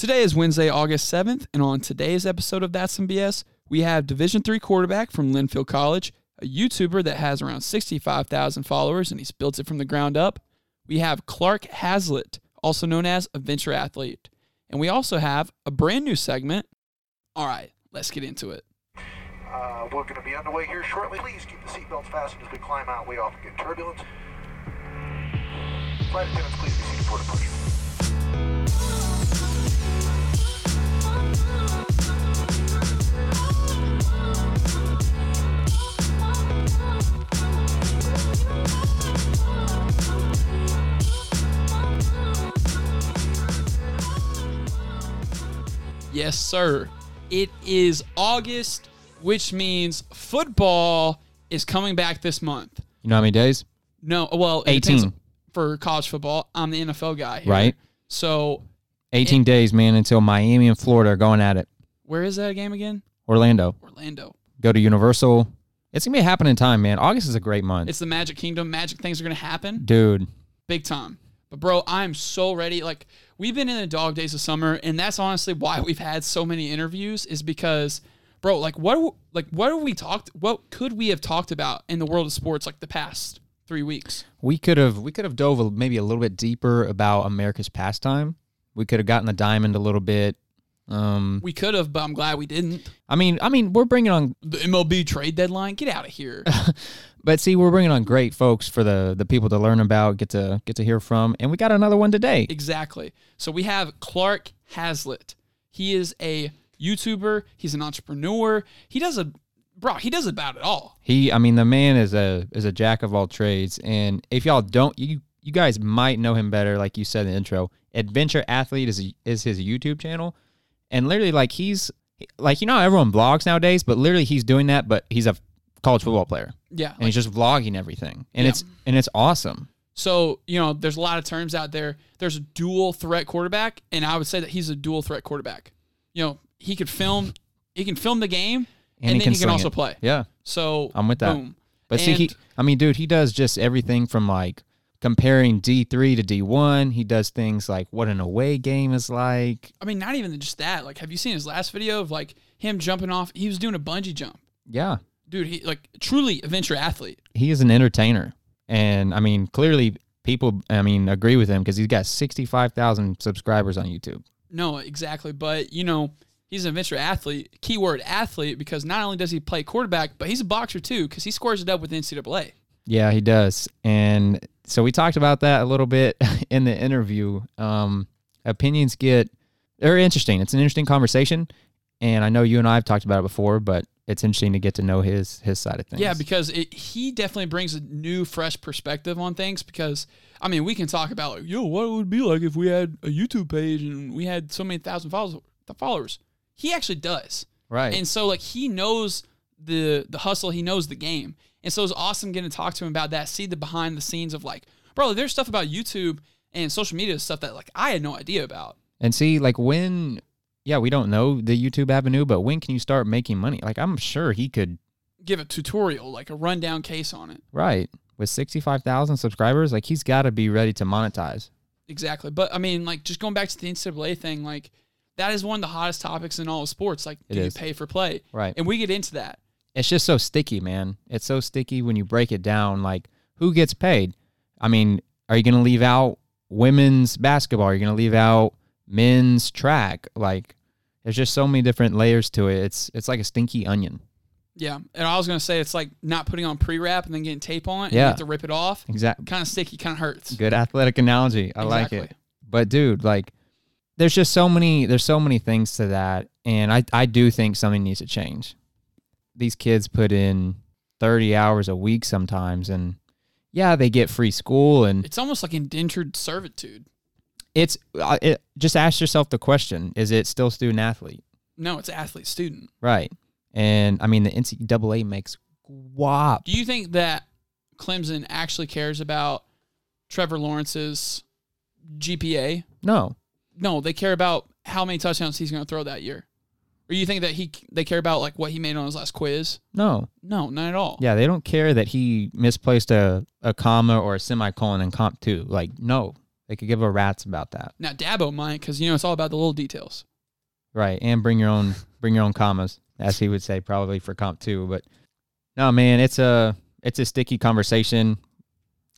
Today is Wednesday, August 7th, and on today's episode of That's Some BS, we have Division 3 quarterback from Linfield College, a YouTuber that has around 65,000 followers and he's built it from the ground up. We have Clark Hazlitt, also known as Adventure Athlete. And we also have a brand new segment. All right, let's get into it. Uh, we're going to be underway here shortly. Please keep the seatbelts fastened as we climb out. We often get turbulence. Flight attendants, please be seated for departure. Yes, sir. It is August, which means football is coming back this month. You know how many days? No, well, it depends 18. for college football. I'm the NFL guy here. Right. So, 18 days, man, until Miami and Florida are going at it. where is that game again? Orlando. Orlando. Go to Universal. It's going to be a happening time, man. August is a great month. It's the Magic Kingdom. Magic things are going to happen Dude, big time. But bro, I'm so ready. Like we've been in the dog days of summer, and that's honestly why we've had so many interviews. Is because, bro, like what, like what have we talked? What could we have talked about in the world of sports like the past three weeks? we could have we could have dove a, maybe a little bit deeper about America's pastime. We could have gotten the diamond a little bit. Um, We could have, but I'm glad we didn't. I mean, I mean, we're bringing on, The MLB trade deadline. Get out of here. but see, we're bringing on great folks for the the people to learn about, get to get to hear from, and we got another one today. Exactly. So we have Clark Hazlitt. He is a YouTuber. He's an entrepreneur. He does a bro. He does about it all. He, I mean, the man is a is a jack of all trades, and if y'all don't, you you guys might know him better, like you said in the intro. Adventure Athlete is is his YouTube channel, and literally, like he's like you know how everyone blogs nowadays, but literally he's doing that, but he's a college football player, Yeah. and he's just vlogging everything, and Yeah. it's and it's awesome. So you know, there's a lot of terms out there. There's a dual threat quarterback, and I would say that he's a dual threat quarterback. You know, he could film. He can film the game, and, he then can he can also it. play. Yeah, So I'm with that. Boom. but see, he, I mean, dude, he does just everything from like comparing D three to D one. He does things like what an away game is like. I mean, not even just that. Like, have you seen his last video of like him jumping off? He was doing a bungee jump. Yeah, Dude, he like truly a venture athlete. he is an entertainer, and I mean, clearly people, I mean, agree with him because he's got sixty five thousand subscribers on YouTube. No, exactly. But you know, he's an adventure athlete. Keyword athlete because not only does he play quarterback, but he's a boxer too because he squares it up with NCAA. Yeah, he does, and so we talked about that a little bit in the interview. Um, opinions get they're interesting. It's an interesting conversation, and I know you and I have talked about it before, but it's interesting to get to know his his side of things. Yeah, because it, he definitely brings a new, fresh perspective on things. Because I mean, we can talk about like, yo, what it would be like if we had a YouTube page and we had so many thousand followers. The followers. He actually does, right. and so like he knows the the hustle. He knows the game, and so it was awesome getting to talk to him about that. See the behind the scenes of like, bro, there's stuff about YouTube and social media stuff that like I had no idea about. And see, like when, yeah, we don't know the YouTube avenue, but when can you start making money? Like I'm sure he could, Give a tutorial, like a rundown case on it. right? With sixty five thousand subscribers, like he's got to be ready to monetize. Exactly. But I mean, like, just going back to the NCAA thing, like, that is one of the hottest topics in all of sports. Like, It do you is. pay for play? Right. And we get into that. It's just so sticky, man. It's so sticky when you break it down. Like who gets paid? I mean, are you going to leave out women's basketball? Are you going to leave out men's track? Like there's just so many different layers to it. It's it's like a stinky onion. Yeah. And I was going to say, it's like not putting on pre wrap and then getting tape on it. And you Yeah. have to rip it off. Exactly. Kind of sticky, kind of hurts. Good athletic analogy. I like it. But dude, like there's just so many there's so many things to that and I I do think something needs to change. These kids put in 30 hours a week sometimes and yeah, they get free school and It's almost like indentured servitude. it's uh, it, just ask yourself the question, is it still student athlete? No, it's athlete student. Right. And I mean the NCAA makes guap. Do you think that Clemson actually cares about Trevor Lawrence's GPA? No. No, they care about how many touchdowns he's going to throw that year. Or you think that he they care about like what he made on his last quiz? No. No, not at all. Yeah, they don't care that he misplaced a, a comma or a semicolon in comp two. Like, no. They could give a rat's about that. Now Dabo might, because you know it's all about the little details. Right, and bring your own bring your own commas, as he would say, probably for comp two. But no, man, it's a it's a sticky conversation.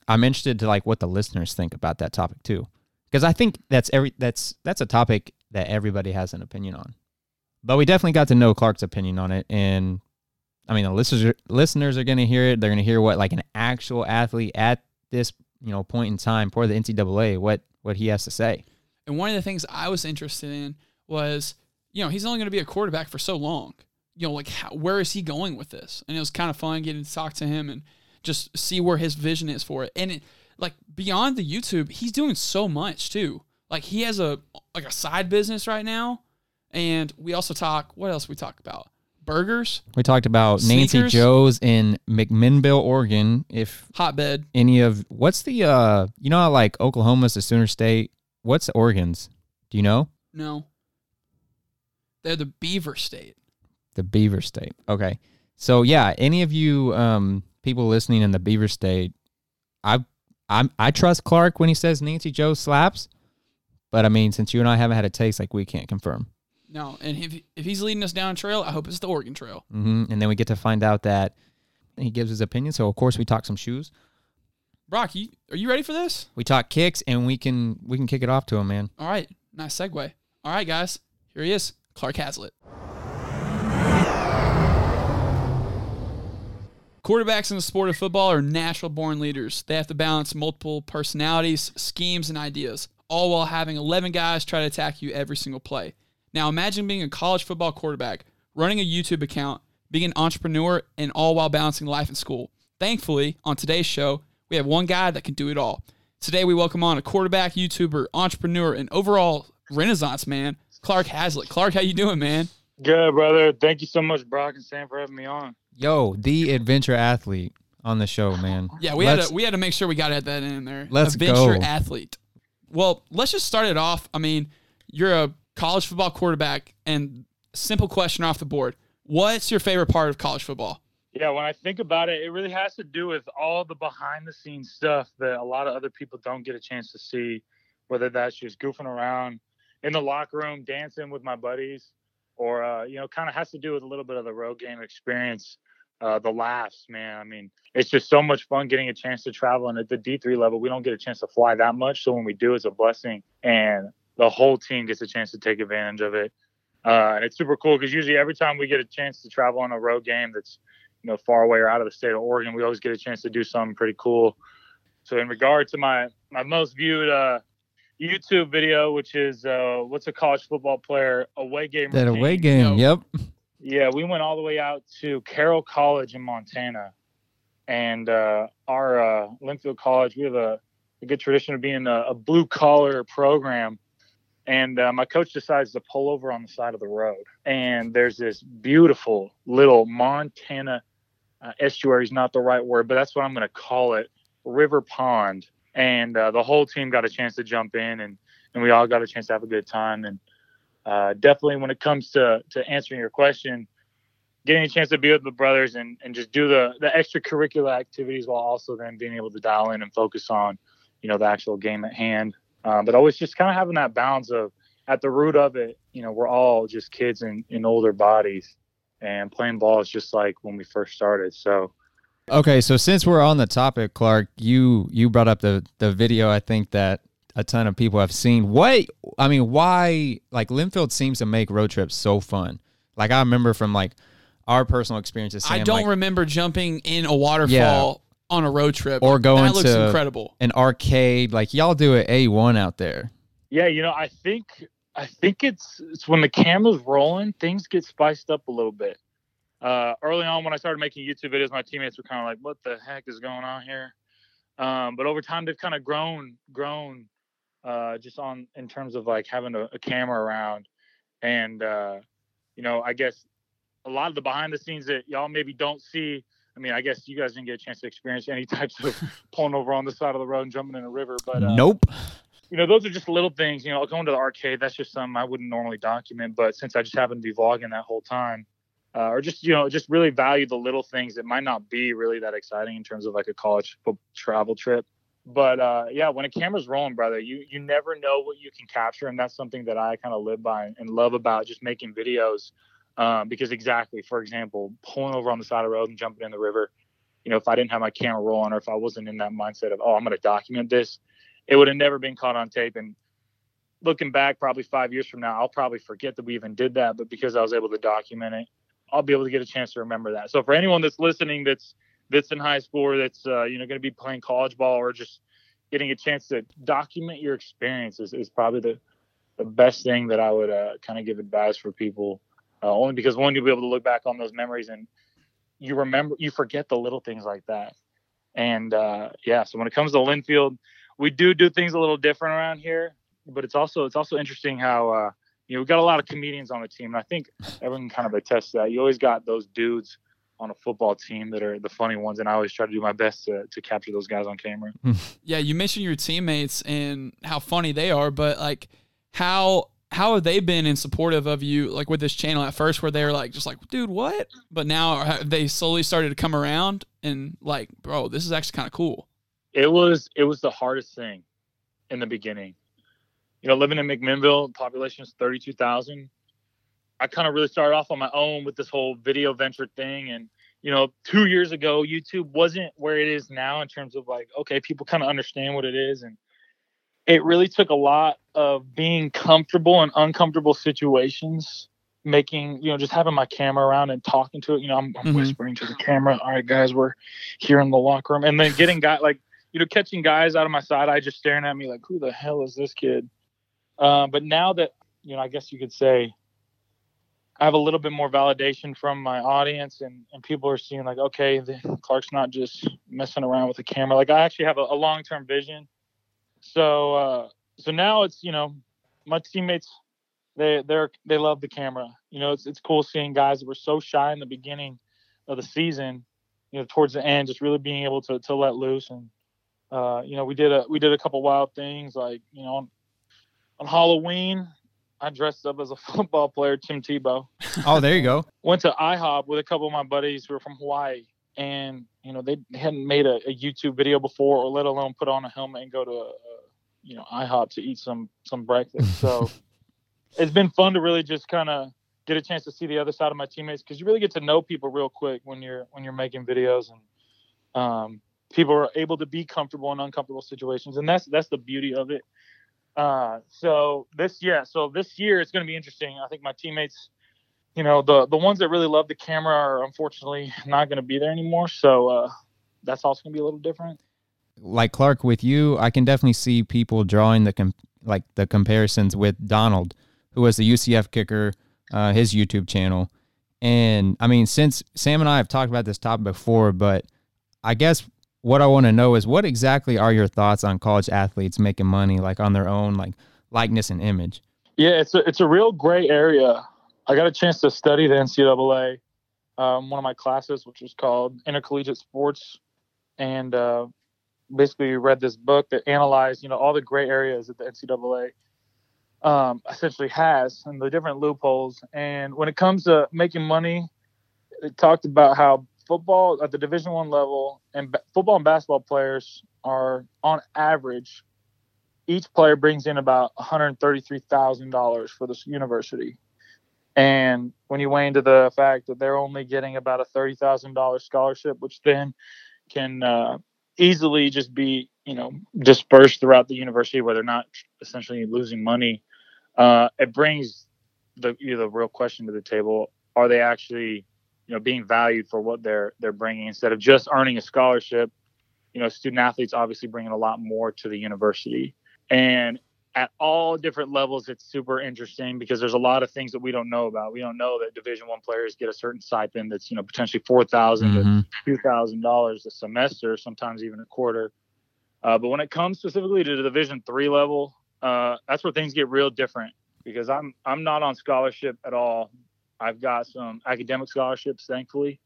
I'm interested to like what the listeners think about that topic too, because I think that's every that's that's a topic that everybody has an opinion on. But we definitely got to know Clark's opinion on it, and I mean the listeners are, listeners are going to hear it. They're going to hear what like an actual athlete at this you know point in time for the NCAA what what he has to say. And one of the things I was interested in was, you know, he's only going to be a quarterback for so long. You know, like how, where is he going with this? And it was kind of fun getting to talk to him and just see where his vision is for it. And it, like beyond the YouTube, he's doing so much too. Like he has a like a side business right now, and we also talk. What else we talk about? Burgers, We talked about Nancy Joe's in McMinnville, Oregon. If hotbed. any of what's the uh you know how like Oklahoma's the Sooner State? What's Oregon's? Do you know? No, they're the Beaver State. The Beaver State. Okay. So yeah, any of you um people listening in the Beaver State, I I I trust Clark when he says Nancy Joe slaps. But I mean, since you and I haven't had a taste, like we can't confirm. No, and if if he's leading us down a trail, I hope it's the Oregon Trail. hmm And then we get to find out that he gives his opinion. So of course we talk some shoes, Brock, you are you ready for this? we talk kicks, and we can we can kick it off to him, man. All right, nice segue. All right, guys, here he is, Clark Hazlitt. Quarterbacks in the sport of football are natural born leaders. They have to balance multiple personalities, schemes, and ideas, all while having 11 guys try to attack you every single play. Now, imagine being a college football quarterback, running a YouTube account, being an entrepreneur, and all while balancing life and school. Thankfully, on today's show, we have one guy that can do it all. Today, we welcome on a quarterback, YouTuber, entrepreneur, and overall renaissance man, Clark Hazlitt. Clark, how you doing, man? Good, brother. Thank you so much, Brock and Sam, for having me on. Yo, the adventure athlete on the show, man. Yeah, we Let's- had to we had to make sure we got to add that in there. Let's Adventure go. athlete. Well, let's just start it off. I mean, you're a college football quarterback, and simple question off the board: What's your favorite part of college football? Yeah, when I think about it, it really has to do with all the behind the scenes stuff that a lot of other people don't get a chance to see, whether that's just goofing around in the locker room, dancing with my buddies, or, uh, you know, kind of has to do with a little bit of the road game experience, uh, the laughs, man. I mean, it's just so much fun getting a chance to travel. And at the D3 level, we don't get a chance to fly that much. So when we do, it's a blessing. And the whole team gets a chance to take advantage of it. Uh, and it's super cool because usually every time we get a chance to travel on a road game that's you know far away or out of the state of Oregon, we always get a chance to do something pretty cool. So in regard to my my most viewed uh, YouTube video, which is uh, what's a college football player away game? That routine. away game. Yep. Yeah, we went all the way out to Carroll College in Montana, and uh, our uh, Linfield College. We have a, a good tradition of being a, a blue collar program, and uh, my coach decides to pull over on the side of the road, and there's this beautiful little Montana uh, estuary is not the right word, but that's what I'm going to call it, river pond, and uh, the whole team got a chance to jump in, and and we all got a chance to have a good time, and uh, definitely when it comes to to answering your question getting a chance to be with the brothers and, and just do the the extracurricular activities while also then being able to dial in and focus on you know the actual game at hand uh, but always just kind of having that balance of at the root of it you know we're all just kids in, in older bodies and playing ball is just like when we first started so Okay, so since we're on the topic, Clark, you you brought up the the video. I think that a ton of people have seen. What I mean, why like Linfield seems to make road trips so fun. Like I remember from like our personal experiences. I don't like, remember jumping in a waterfall on a road trip Or going That looks to- incredible. an arcade. Like y'all do it a one out there. yeah you know i think i think it's it's when the camera's rolling things get spiced up a little bit uh, early on when i started making youtube videos my teammates were kind of like what the heck is going on here um, but over time they've kind of grown grown uh, just on in terms of like having a, a camera around and uh, you know i guess a lot of the behind the scenes that y'all maybe don't see i mean i guess you guys didn't get a chance to experience any types of pulling over on the side of the road and jumping in a river but uh, nope. you know, those are just little things. You know, going to the arcade, that's just something I wouldn't normally document. But since I just happened to be vlogging that whole time, uh, or just, you know, just really value the little things that might not be really that exciting in terms of like a college travel trip. but uh, yeah, when a camera's rolling, brother, you you never know what you can capture, and that's something that I kind of live by and love about just making videos. Um, because exactly, for example, pulling over on the side of the road and jumping in the river, you know, if I didn't have my camera rolling or if I wasn't in that mindset of, oh, I'm going to document this, it would have never been caught on tape. And looking back, probably five years from now, I'll probably forget that we even did that. But because I was able to document it, I'll be able to get a chance to remember that. So for anyone that's listening, that's that's in high school or that's uh, you know going to be playing college ball or just getting a chance to document your experiences is probably the the best thing that I would uh, kind of give advice for people. Uh, only because one, you'll be able to look back on those memories and you remember, you forget the little things like that. And uh, yeah, so when it comes to Linfield, we do do things a little different around here, but it's also it's also interesting how uh, you know we've got a lot of comedians on the team, and I think everyone kind of attests to that. You always got those dudes on a football team that are the funny ones, and I always try to do my best to, to capture those guys on camera. yeah, you mentioned your teammates and how funny they are, but like how how have they been in supportive of you like with this channel at first where they were like just like dude what but now they slowly started to come around and like bro this is actually kind of cool it was it was the hardest thing in the beginning you know living in mcminnville population is 32000 I kind of really started off on my own with this whole video venture thing. And, you know, two years ago, YouTube wasn't where it is now in terms of like, okay, people kind of understand what it is. And it really took a lot of being comfortable in uncomfortable situations, making, you know, just having my camera around and talking to it. You know, I'm, I'm mm-hmm. whispering to the camera, all right, guys, we're here in the locker room. And then getting guys like, you know, catching guys out of my side eye just staring at me like, who the hell is this kid? Uh, but now that, you know, I guess you could say I have a little bit more validation from my audience and, and people are seeing like, okay, the, Clark's not just messing around with the camera. Like I actually have a, a long-term vision. So, uh, so now it's, you know, my teammates, they, they're, they love the camera. You know, it's, it's cool seeing guys that were so shy in the beginning of the season, you know, towards the end, just really being able to, to let loose. And, uh, you know, we did a, we did a couple wild things like, you know, on, on Halloween, I dressed up as a football player, Tim Tebow. Oh, there you go. Went to IHOP with a couple of my buddies who were from Hawaii, and you know they hadn't made a, a YouTube video before, or let alone put on a helmet and go to a, a you know IHOP to eat some some breakfast. So it's been fun to really just kind of get a chance to see the other side of my teammates because you really get to know people real quick when you're when you're making videos and um, people are able to be comfortable in uncomfortable situations and that's that's the beauty of it uh, so this, yeah, so this year it's going to be interesting. I think my teammates, you know, the the ones that really love the camera are unfortunately not going to be there anymore. So uh, that's also going to be a little different. Like Clark, with you, I can definitely see people drawing the com- like the comparisons with Donald, who was the UCF kicker, uh, his YouTube channel. And I mean, since Sam and I have talked about this topic before, but I guess what I want to know is what exactly are your thoughts on college athletes making money like on their own like likeness and image? Yeah, it's a it's a real gray area. I got a chance to study the NCAA, um, one of my classes, which was called Intercollegiate Sports, and uh, basically read this book that analyzed, you know, all the gray areas that the NCAA um, essentially has and the different loopholes. And when it comes to making money, it talked about how football at the Division One level and football and basketball players are on average, each player brings in about one hundred thirty-three thousand dollars for this university. And when you weigh into the fact that they're only getting about a thirty thousand dollars scholarship, which then can uh, easily just be you know dispersed throughout the university where they're not essentially losing money, uh, it brings the you know, the real question to the table: Are they actually you know being valued for what they're they're bringing? Instead of just earning a scholarship you know student athletes obviously bringing a lot more to the university. And at all different levels it's super interesting because there's a lot of things that we don't know about we don't know that division one players get a certain stipend that's you know potentially four thousand mm-hmm. to two thousand dollars a semester sometimes even a quarter uh, but when it comes specifically to the division three level uh, that's where things get real different because i'm i'm not on scholarship at all I've got some academic scholarships, thankfully,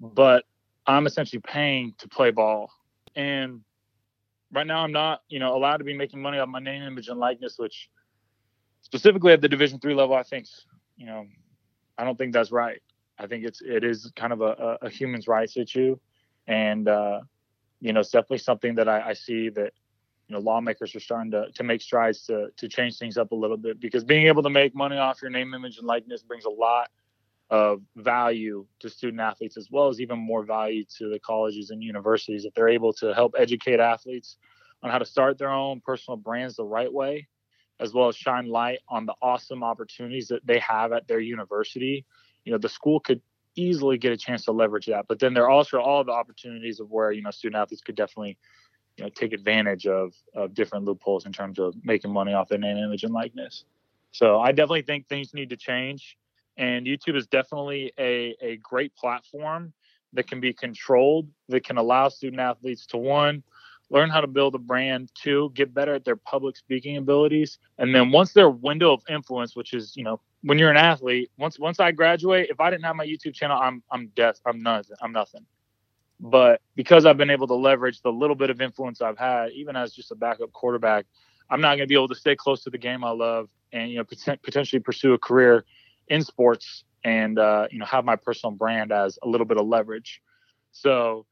but I'm essentially paying to play ball. And right now, I'm not, you know, allowed to be making money off my name, image, and likeness, which specifically at the Division three level, I think, you know, I don't think that's right. I think it's it is kind of a, a human's rights issue, and uh, you know, it's definitely something that I, I see that you know lawmakers are starting to to make strides to to change things up a little bit because being able to make money off your name, image, and likeness brings a lot of value to student athletes as well as even more value to the colleges and universities if they're able to help educate athletes on how to start their own personal brands the right way as well as shine light on the awesome opportunities that they have at their university. You know the school could easily get a chance to leverage that but then there are also all the opportunities of where you know student athletes could definitely you know take advantage of of different loopholes in terms of making money off their name image and likeness. So i definitely think things need to change and youtube is definitely a, a great platform that can be controlled that can allow student athletes to one learn how to build a brand two get better at their public speaking abilities and then once their window of influence which is you know when you're an athlete once once i graduate if i didn't have my youtube channel i'm i'm death i'm nothing i'm nothing. But because I've been able to leverage the little bit of influence I've had, even as just a backup quarterback, I'm not going to be able to stay close to the game I love and you know pot- potentially pursue a career in sports and uh, you know have my personal brand as a little bit of leverage. So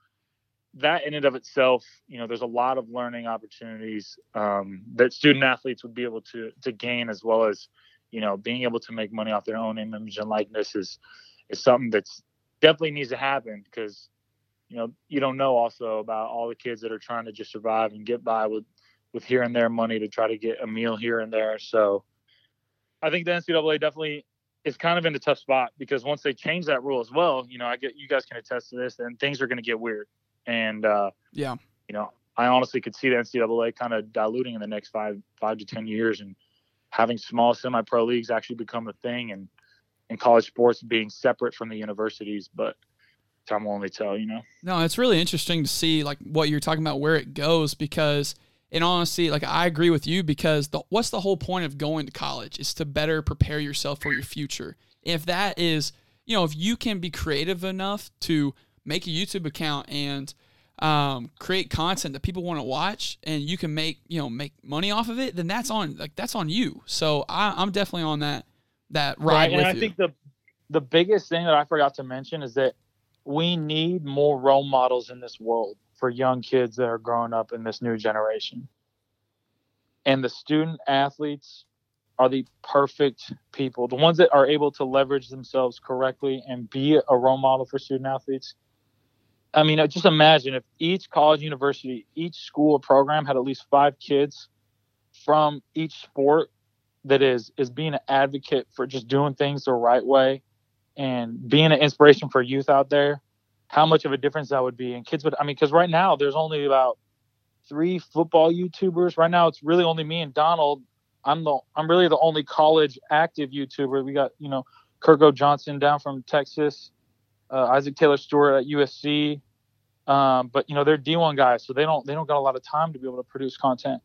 that in and of itself, you know, there's a lot of learning opportunities um, that student athletes would be able to to gain, as well as you know being able to make money off their own image and likeness is is something that's definitely needs to happen because you know you don't know also about all the kids that are trying to just survive and get by with with here and there money to try to get a meal here and there so i think the ncaa definitely is kind of in a tough spot because once they change that rule as well you know i get you guys can attest to this and things are going to get weird and uh yeah you know i honestly could see the ncaa kind of diluting in the next five five to ten years and having small semi-pro leagues actually become a thing and and college sports being separate from the universities but time will only tell, you know. No, it's really interesting to see like what you're talking about where it goes because in honesty, like I agree with you because the what's the whole point of going to college is to better prepare yourself for your future. If that is, you know, if you can be creative enough to make a YouTube account and um, create content that people want to watch and you can make you know make money off of it then that's on like that's on you so I, am definitely on that that ride right, and i you. think the the biggest thing that i forgot to mention is that we need more role models in this world for young kids that are growing up in this new generation. And the student athletes are the perfect people, the ones that are able to leverage themselves correctly and be a role model for student athletes. I mean, uh, just imagine if each college, university, each school program had at least five kids from each sport that is is being an advocate for just doing things the right way and being an inspiration for youth out there, how much of a difference that would be. And kids would, I mean, because right now there's only about three football YouTubers. Right now it's really only me and Donald. I'm the, I'm really the only college active YouTuber. We got, you know, Kirko Johnson down from Texas, uh, Isaac Taylor Stuart at USC. Um, but you know, they're D1 guys, so they don't, they don't got a lot of time to be able to produce content.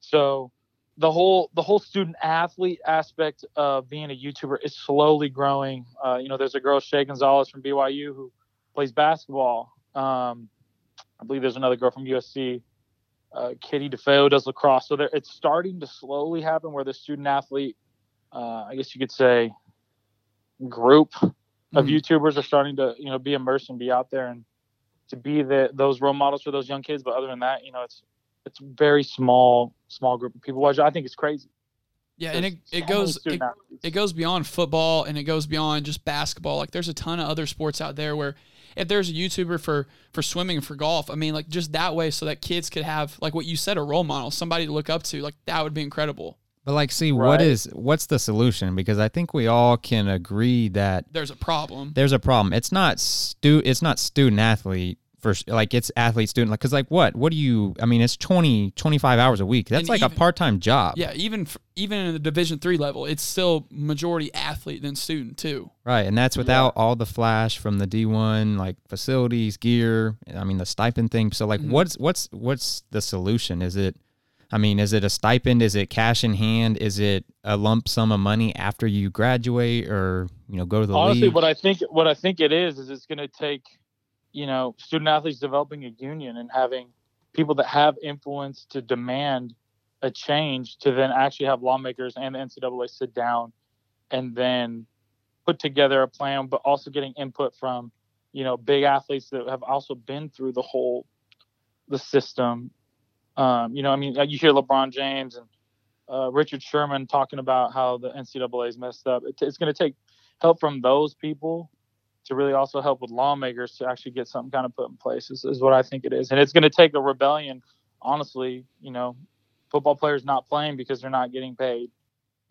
So the whole the whole student athlete aspect of being a YouTuber is slowly growing. Uh, you know, there's a girl Shay Gonzales from BYU who plays basketball. Um, I believe there's another girl from USC, uh, Kitty DeFeo does lacrosse. So there, it's starting to slowly happen where the student athlete, uh, I guess you could say, group of mm-hmm. YouTubers are starting to you know be immersed and be out there and to be the those role models for those young kids. But other than that, you know, it's it's very small small group of people watch. I think it's crazy. Yeah, there's and it, it goes it, it goes beyond football and it goes beyond just basketball. Like there's a ton of other sports out there where if there's a YouTuber for for swimming for golf, I mean like just that way so that kids could have like what you said a role model, somebody to look up to, like that would be incredible. But like see right. what is what's the solution because I think we all can agree that there's a problem. There's a problem. It's not stu it's not student athlete for like it's athlete student like because like what? What do you i mean it's 20 25 hours a week. That's and like even, a part-time job. Yeah even for, even in the division three level it's still majority athlete than student too. Right and that's without yeah. all the flash from the d1 like facilities gear i mean the stipend thing. So like mm-hmm. what's what's what's the solution? Is it i mean is it a stipend? Is it cash in hand? Is it a lump sum of money after you graduate or you know go to the honestly league? what i think what i think it is is it's going to take you know, student athletes developing a union and having people that have influence to demand a change to then actually have lawmakers and the NCAA sit down and then put together a plan, but also getting input from, you know, big athletes that have also been through the whole the system. Um, you know, I mean, you hear LeBron James and uh, Richard Sherman talking about how the NCAA is messed up. It, it's going to take help from those people to really also help with lawmakers to actually get something kind of put in place. Is, is what I think it is, and it's going to take a rebellion. Honestly, you know, football players not playing because they're not getting paid.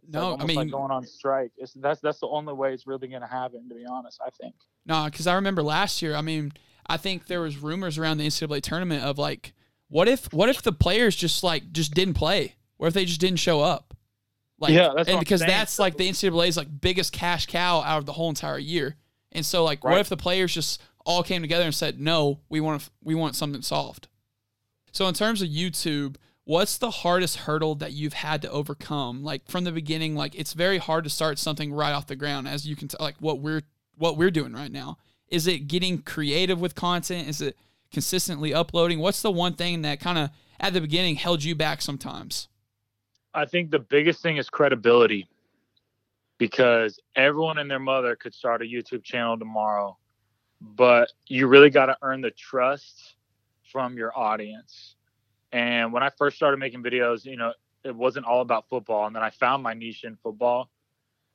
It's No, like I mean- like going on strike. It's, that's that's the only way it's really going to happen. To be honest, I think. No, because I remember last year. I mean, I think there was rumors around the NCAA tournament of like, what if what if the players just like just didn't play? What if they just didn't show up? Like, Yeah, that's and because saying. that's like the NCAA's like biggest cash cow out of the whole entire year. And so like, what if the players just all came together and said, no, we want we want something solved. So in terms of YouTube, what's the hardest hurdle that you've had to overcome? Like from the beginning, like it's very hard to start something right off the ground, as you can tell, like what we're what we're doing right now. Is it getting creative with content? Is it consistently uploading? What's the one thing that kind of at the beginning held you back sometimes? I think the biggest thing is credibility because everyone and their mother could start a YouTube channel tomorrow, but you really got to earn the trust from your audience. And when I first started making videos, you know, it wasn't all about football. And then I found my niche in football.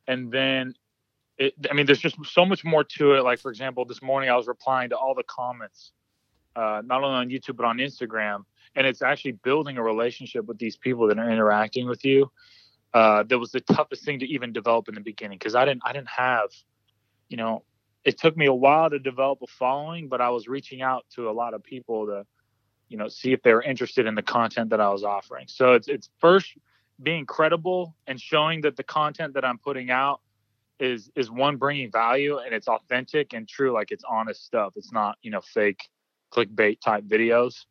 And then it, I mean, there's just so much more to it. Like, for example, this morning I was replying to all the comments, uh, not only on YouTube, but on Instagram and it's actually building a relationship with these people that are interacting with you uh, that was the toughest thing to even develop in the beginning because i didn't i didn't have you know it took me a while to develop a following but i was reaching out to a lot of people to you know see if they were interested in the content that i was offering. So it's it's first being credible and showing that the content that i'm putting out is is one bringing value and it's authentic and true like it's honest stuff. It's not you know fake clickbait type videos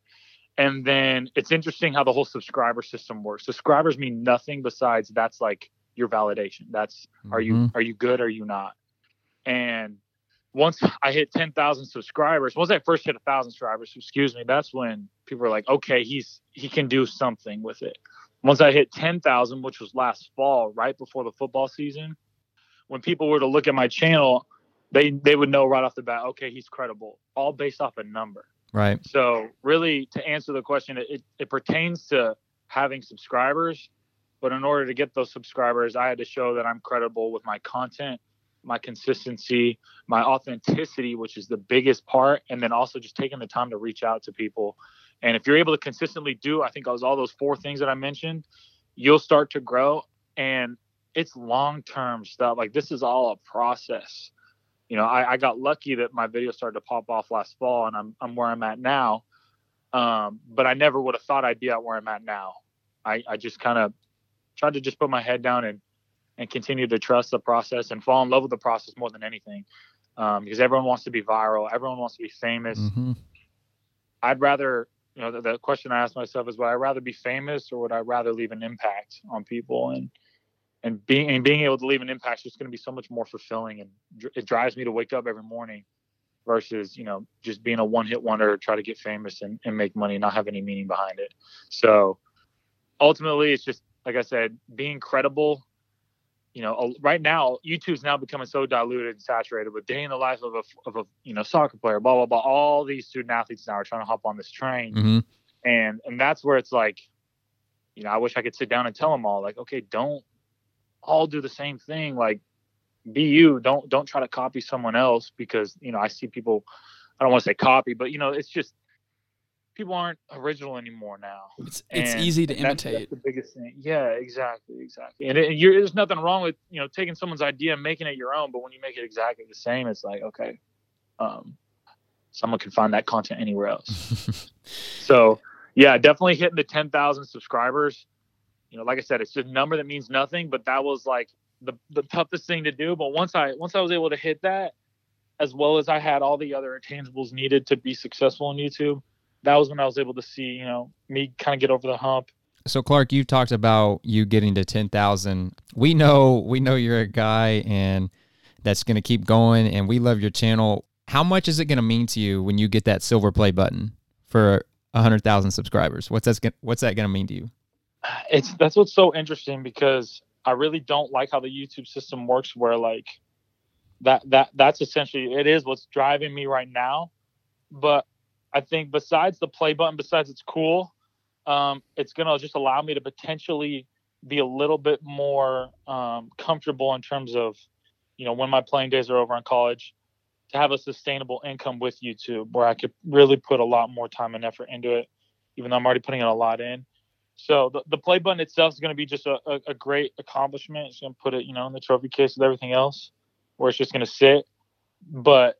and then it's interesting how the whole subscriber system works. Subscribers mean nothing besides that's like your validation. That's are you Mhm. are you good? Are you not? And once I hit ten thousand subscribers, once I first hit a thousand subscribers, excuse me, that's when people are like, okay, he's he can do something with it. Once I hit ten thousand, which was last fall, right before the football season, when people were to look at my channel, they they would know right off the bat, okay, he's credible, all based off a number. Right. So really, to answer the question, it, it, pertains to having subscribers. But in order to get those subscribers, I had to show that I'm credible with my content, my consistency, my authenticity, which is the biggest part, and then also just taking the time to reach out to people. And if you're able to consistently do, I think it was all those four things that I mentioned, you'll start to grow. And it's long term stuff. Like this is all a process you know, I, I got lucky that my video started to pop off last fall and I'm, I'm where I'm at now. Um, but I never would have thought I'd be at where I'm at now. I, I just kind of tried to just put my head down and, and continue to trust the process and fall in love with the process more than anything. Um, because everyone wants to be viral. Everyone wants to be famous. hmm I'd rather, you know, the, the question I ask myself is, would I rather be famous or would I rather leave an impact on people? And and being and being able to leave an impact is just going to be so much more fulfilling, and it drives me to wake up every morning versus you know just being a one hit wonder, try to get famous and, and make money, and not have any meaning behind it. So ultimately, it's just like I said, being credible. You know, right now YouTube's now becoming so diluted and saturated with day in the life of a of a you know soccer player, blah blah blah. All these student athletes now are trying to hop on this train, hmm and and that's where it's like, you know, I wish I could sit down and tell them all like, okay, don't all do the same thing. Like, be you. Don't don't try to copy someone else because you know I see people. I don't want to say copy, but you know, it's just people aren't original anymore now. It's it's And- easy to and that's- imitate. That's, the biggest thing. Yeah, exactly, exactly. And, it, and you're, there's nothing wrong with you know taking someone's idea and making it your own, but when you make it exactly the same, it's like okay, um, someone can find that content anywhere else. so yeah, definitely hitting the 10,000 subscribers. You know, like I said, it's just a number that means nothing, but that was like the the toughest thing to do. But once I once I was able to hit that, as well as I had all the other intangibles needed to be successful on YouTube, that was when I was able to see, you know, me kind of get over the hump. So Clark, you've talked about you getting to ten thousand. We know we know you're a guy and that's gonna keep going and we love your channel. How much is it gonna mean to you when you get that silver play button for hundred thousand subscribers? What's that what's that gonna mean to you? It's that's what's so interesting because I really don't like how the YouTube system works where like that that that's essentially it is what's driving me right now. But I think besides the play button, besides it's cool, um, it's gonna just allow me to potentially be a little bit more um, comfortable in terms of, you know, when my playing days are over in college, to have a sustainable income with YouTube where I could really put a lot more time and effort into it, even though I'm already putting in a lot in. So the, the play button itself is going to be just a, a, a great accomplishment. It's going to put it, you know, in the trophy case with everything else, where it's just going to sit. But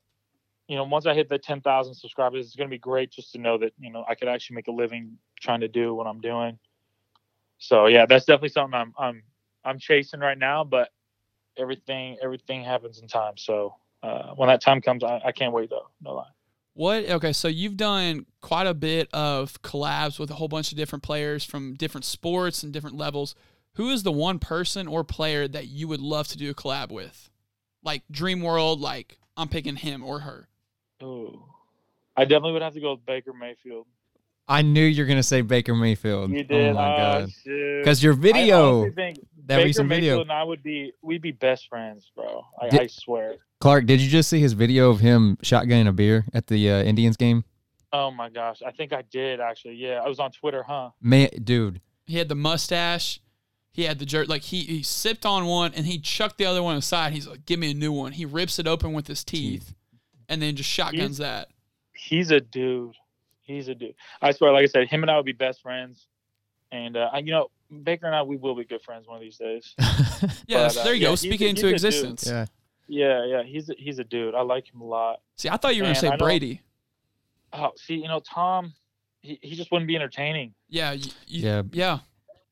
you know, once I hit the 10,000 subscribers, it's going to be great just to know that, you know, I could actually make a living trying to do what I'm doing. So yeah, that's definitely something I'm, I'm, I'm chasing right now, but everything, everything happens in time. So, uh, when that time comes, I, I can't wait though. No lie. What? Okay, so you've done quite a bit of collabs with a whole bunch of different players from different sports and different levels. Who is the one person or player that you would love to do a collab with? Like Dream World, like I'm picking him or her. Oh. I definitely would have to go with Baker Mayfield. I knew you were gonna say Baker Mayfield. You oh did. Oh my oh, god. Because your video, honestly think that Baker recent video. And I would be we'd be best friends, bro. I, Did- I swear. Clark, did you just see his video of him shotgunning a beer at the uh, Indians game? Oh my gosh, I think I did actually. Yeah, I was on Twitter, huh? Man, dude, He had the mustache. He had the jerk. Like he, he sipped on one and he chucked the other one aside. He's like, "Give me a new one." He rips it open with his teeth, and then just shotguns that. He's a dude. He's a dude. I swear, like I said, him and I would be best friends. And uh, I- you know, Baker and I, we will be good friends one of these days. Yeah, But, uh, there you yeah, go. he's Speak it into he's dude. existence. yeah. Yeah, yeah, he's a, he's a dude. I like him a lot. See, I thought you were gonna say know- Brady. Oh, see, you know, Tom, he, he just wouldn't be entertaining. Yeah, you, you- Yeah. yeah.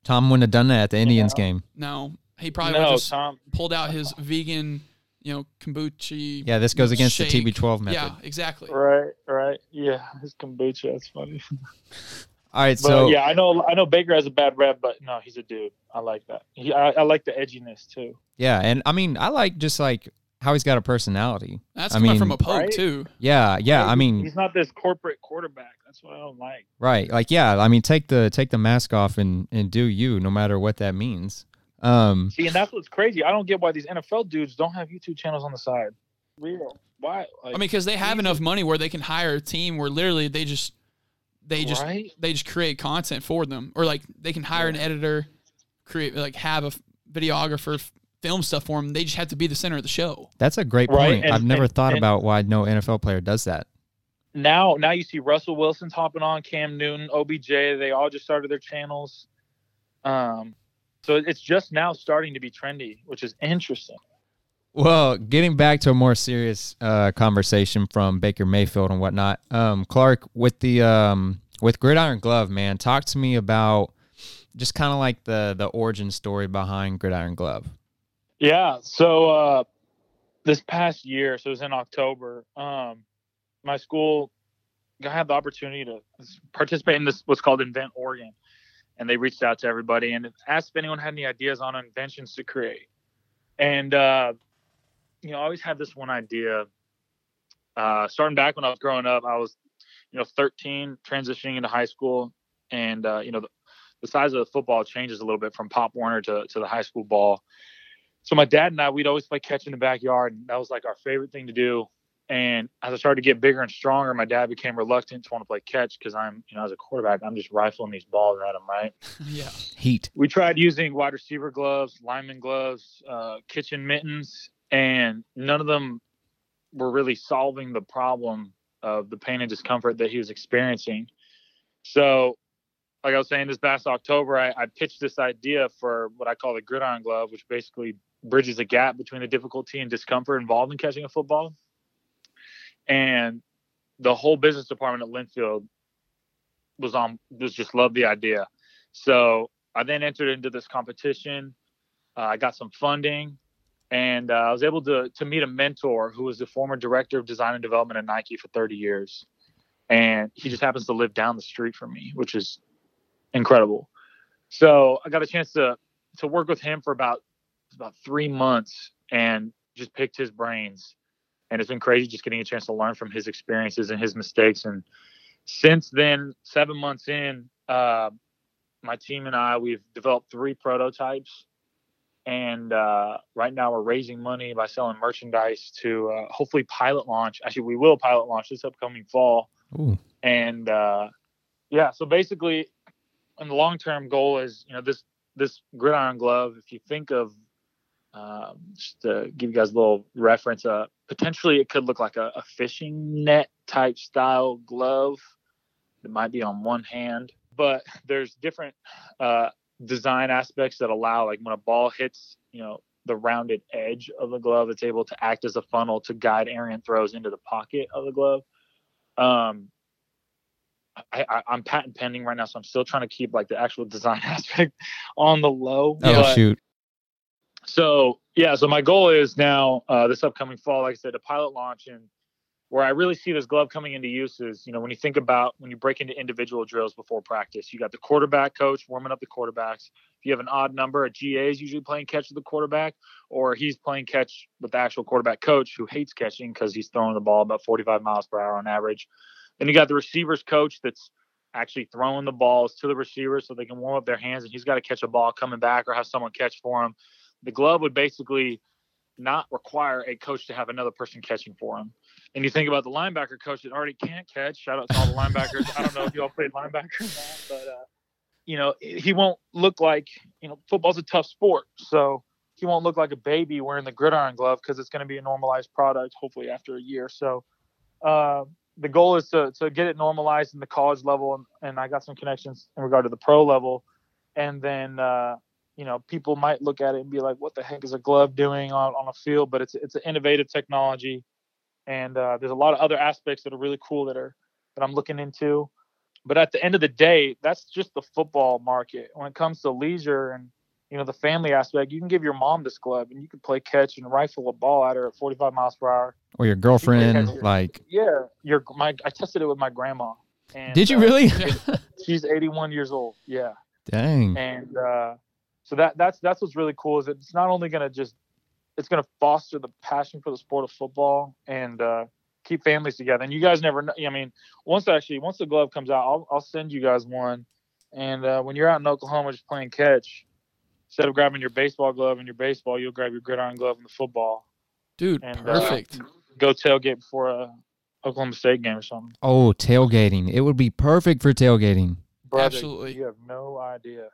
Tom wouldn't have done that at the Indians game. No, he probably would no, have just Tom. pulled out his vegan, you know, kombucha. Yeah, this goes against shake. the TB12 method. Yeah, exactly. Right, right. Yeah, his kombucha. That's funny. All right, But so yeah, I know I know Baker has a bad rep, but no, he's a dude. I like that. He, I, I like the edginess too. yeah, and I mean, I like just like how he's got a personality. That's I coming mean- from a poke Right? too. Yeah, yeah. I mean, he's not this corporate quarterback. That's what I don't like. right? Like, yeah. I mean, take the take the mask off and and do you, no matter what that means. Um, See, and that's what's crazy. I don't get why these NFL dudes don't have YouTube channels on the side. Real. Why? Like, I mean, because they have he's enough money where they can hire a team where literally they just they just right? they just create content for them, or like they can hire an editor, create like have a videographer f- film stuff for them. They just have to be the center of the show. that's a great Right, point. and- I've never and- thought and- about why no NFL player does that. Now, now you see Russell Wilson's hopping on, Cam Newton, OBJ. They all just started their channels. Um, so it's just now starting to be trendy, which is interesting. Well, getting back to a more serious uh, conversation from Baker Mayfield and whatnot, um, Clark, with the um, with Gridiron Glove, man, talk to me about just kind of like the the origin story behind Gridiron Glove. Yeah. So uh, this past year, so it was in October. Um, my school I had the opportunity to participate in this what's called Invent Oregon, and they reached out to everybody and asked if anyone had any ideas on inventions to create. And uh, you know, I always had this one idea. Uh, starting back when I was growing up, I was, you know, 13, transitioning into high school, and uh, you know, the, the size of the football changes a little bit from Pop Warner to to the high school ball so my dad and I, we'd always play catch in the backyard, and that was like our favorite thing to do. And as I started to get bigger and stronger, my dad became reluctant to want to play catch because I'm, you know, as a quarterback, I'm just rifling these balls at him, right? yeah, Heat. We tried using wide receiver gloves, lineman gloves, uh, kitchen mittens, and none of them were really solving the problem of the pain and discomfort that he was experiencing. So, like I was saying, this past October, I, I pitched this idea for what I call the gridiron glove, which basically bridges a gap between the difficulty and discomfort involved in catching a football. And the whole business department at Linfield was on was just loved the idea. So I then entered into this competition. Uh, I got some funding, and uh, I was able to to meet a mentor who was the former director of design and development at Nike for 30 years, and he just happens to live down the street from me, which is incredible. So I got a chance to to work with him for about about three months and just picked his brains, and it's been crazy just getting a chance to learn from his experiences and his mistakes. And since then, seven months in, uh, my team and I we've developed three prototypes and uh, right now we're raising money by selling merchandise to uh, hopefully pilot launch. Actually, we will pilot launch this upcoming fall. Ooh. and uh, yeah, so basically, and the long term goal is you know this this gridiron glove. If you think of um, just to give you guys a little reference, uh, potentially it could look like a, a fishing net type style glove. It might be on one hand, but there's different uh, design aspects that allow, like when a ball hits, you know, the rounded edge of the glove, it's able to act as a funnel to guide errant throws into the pocket of the glove. Um, I, I, I'm patent pending right now, so I'm still trying to keep like the actual design aspect on the low. Oh but- shoot! So yeah, so my goal is now uh, this upcoming fall, like I said, a pilot launch and where I really see this glove coming into use is, you know, when you think about when you break into individual drills before practice, you got the quarterback coach warming up the quarterbacks. If you have an odd number, a GA is usually playing catch with the quarterback, or he's playing catch with the actual quarterback coach who hates catching because he's throwing the ball about 45 miles per hour on average. Then you got the receivers coach that's actually throwing the balls to the receivers so they can warm up their hands, and he's got to catch a ball coming back or have someone catch for him. The glove would basically not require a coach to have another person catching for him. And you think about the linebacker coach that already can't catch. Shout out to all the linebackers. I don't know if y'all played linebacker or not, but uh, you know he won't look like you know football's a tough sport, so he won't look like a baby wearing the gridiron glove because it's going to be a normalized product hopefully after a year. So uh, the goal is to to get it normalized in the college level, and, and I got some connections in regard to the pro level, and then. Uh, you know, people might look at it and be like, "What the heck is a glove doing on, on a field?" But it's it's an innovative technology and uh, there's a lot of other aspects that are really cool that are that I'm looking into. But at the end of the day, that's just the football market. When it comes to leisure and you know the family aspect, you can give your mom this glove and you can play catch and rifle a ball at her at 45 miles per hour. Or your girlfriend, like, Yeah, your my I tested it with my grandma. And, did you uh, really? She's 81 years old. Yeah Dang. and uh, so that that's that's what's really cool is that it's not only going to just it's going to foster the passion for the sport of football and uh, keep families together and you guys never know i mean once actually once the glove comes out i'll, I'll send you guys one and uh, when you're out in oklahoma just playing catch instead of grabbing your baseball glove and your baseball you'll grab your gridiron glove and the football Dude, and uh, perfect. go tailgate before a oklahoma state game or something Oh, tailgating. It would be perfect for tailgating. Brother, Absolutely. you have no idea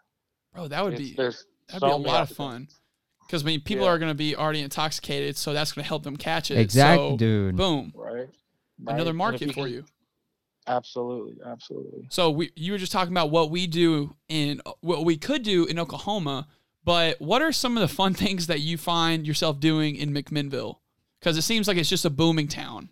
Bro, that would It's- be there's that'd so be a lot of fun. because I mean people Yeah. are going to be already intoxicated, so that's going to help them catch it. Exactly, So, dude. Boom, right another Right? And if market for can- you. Absolutely, absolutely. So we you were just talking about what we do in what we could do in Oklahoma, but what are some of the fun things that you find yourself doing in McMinnville? Because it seems like it's just a booming town.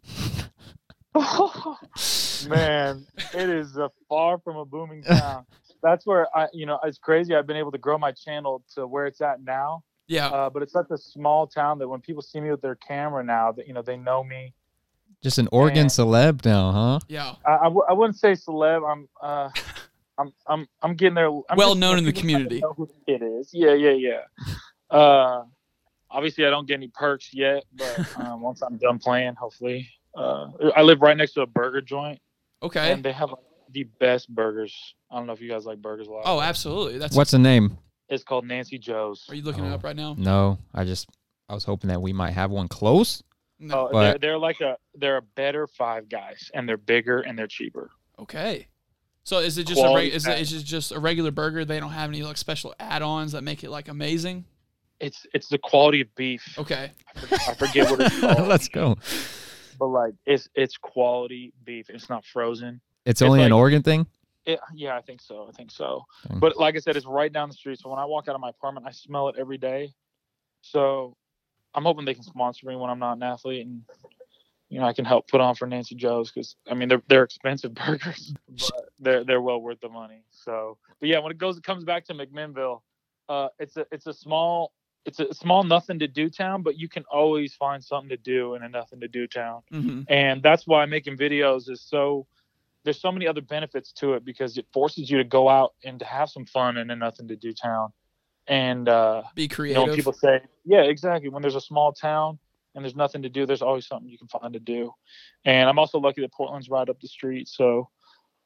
Man, it is uh, far from a booming town. That's where I, you know, it's crazy. I've been able to grow my channel to where it's at now. Yeah, Uh, but it's such a small town that when people see me with their camera now, that you know, they know me. Just an Oregon Man. celeb now, huh? yeah. I, I, w- I wouldn't say celeb. I'm, uh, I'm, I'm, I'm getting there. I'm Well just- known in the community. know who It is. Yeah, yeah, yeah. Uh, obviously, I don't get any perks yet, but um, once I'm done playing, hopefully. Uh, I live right next to a burger joint. Okay. and they have like, the best burgers. I don't know if you guys like burgers a lot. Oh, absolutely. That's What's the name? it's called Nancy Joe's. Are you looking it Oh. up right now? No, I just I was hoping that we might have one close. No. Oh, But- they're, they're like a they're a better Five Guys, and they're bigger and they're cheaper. Okay. So is it just a Quality reg- is it, pack. is it just a regular burger? They don't have any like special add-ons that make it like amazing. It's it's the quality of beef. Okay. I forget, I forget what it's called, Let's go. but like it's it's quality beef. It's not frozen. It's It's only an like- Oregon thing. It, yeah, I think so. I think so. Dang. But like I said, it's right down the street. So when I walk out of my apartment, I smell it every day. So I'm hoping they can sponsor me when I'm not an athlete, and you know I can help put on for Nancy Joe's because I mean they're they're expensive burgers, but they're they're well worth the money. So, but yeah, when it goes, it comes back to McMinnville. Uh, it's a it's a small it's a small nothing to do town, but you can always find something to do in a nothing to do town hmm and that's why making videos is so there's so many other benefits to it because it forces you to go out and to have some fun and then nothing to do town. And uh Be you know creative. people say yeah exactly. When there's a small town and there's nothing to do there's always something you can find to do. And i'm also lucky that portland's right up the street. So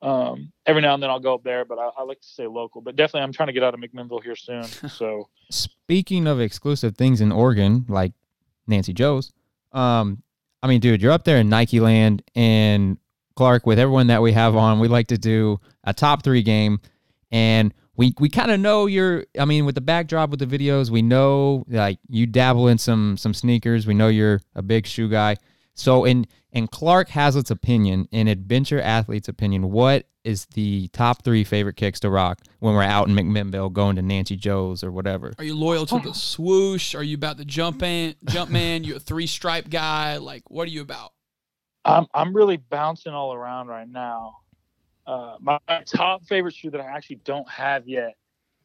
um every now and then i'll go up there but i, I like to stay local. But definitely i'm trying to get out of mcminnville here soon. So Speaking of exclusive things in Oregon, like Nancy Joe's, um, I mean, dude, you're up there in Nike Land, and Clark, with everyone that we have on, we like to do a top three game, and we we kind of know you're. I mean, with the backdrop with the videos, we know like you dabble in some some sneakers. We know you're a big shoe guy. So in in Clark Hazlitt's opinion, in adventure athlete's opinion, what is the top three favorite kicks to rock when we're out in McMinnville going to Nancy Joe's or whatever? Are you loyal to the oh. swoosh? Are you about the jump man? Jumpman? You a three stripe guy? Like, what are you about? I'm I'm really bouncing all around right now. Uh, my, my top favorite shoe that I actually don't have yet